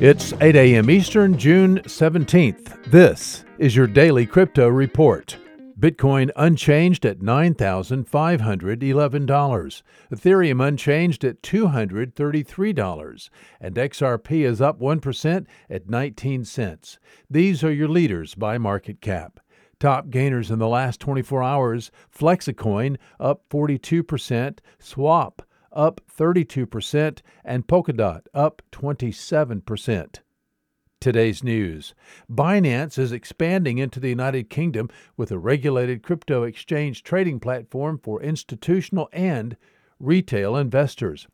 It's 8 a.m. Eastern, June 17th. This is your daily crypto report. Bitcoin unchanged at $9,511. Ethereum unchanged at $233. And XRP is up 1% at 19 cents. These are your leaders by market cap. Top gainers in the last 24 hours Flexacoin up 42%, Swap up 32%, and Polkadot up 27%. Today's news Binance is expanding into the United Kingdom with a regulated crypto exchange trading platform for institutional and retail investors.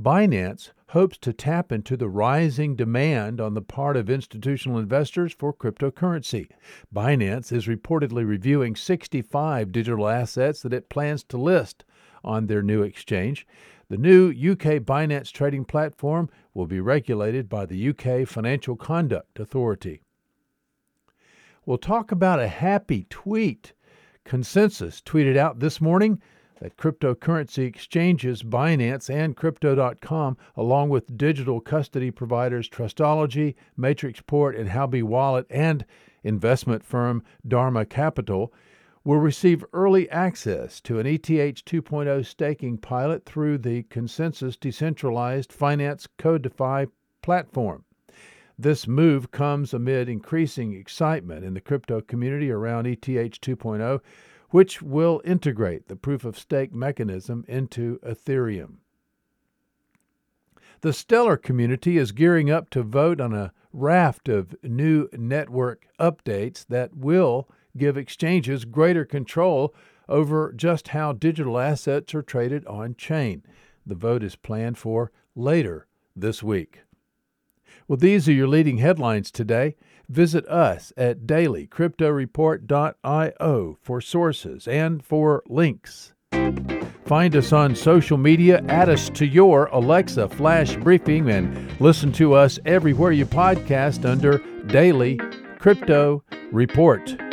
Binance hopes to tap into the rising demand on the part of institutional investors for cryptocurrency. Binance is reportedly reviewing 65 digital assets that it plans to list on their new exchange. The new UK Binance trading platform will be regulated by the UK Financial Conduct Authority. We'll talk about a happy tweet. ConsenSys tweeted out this morning that cryptocurrency exchanges Binance and Crypto.com, along with digital custody providers Trustology, Matrixport, and Huobi Wallet, and investment firm Dharma Capital, will receive early access to an ETH 2.0 staking pilot through the ConsenSys Decentralized Finance CodeFi platform. This move comes amid increasing excitement in the crypto community around ETH 2.0, which will integrate the proof of stake mechanism into Ethereum. The Stellar community is gearing up to vote on a raft of new network updates that will give exchanges greater control over just how digital assets are traded on chain. The vote is planned for later this week. Well, these are your leading headlines today. Visit us at dailycryptoreport.io for sources and for links. Find us on social media, add us to your Alexa Flash Briefing, and listen to us everywhere you podcast under Daily Crypto Report.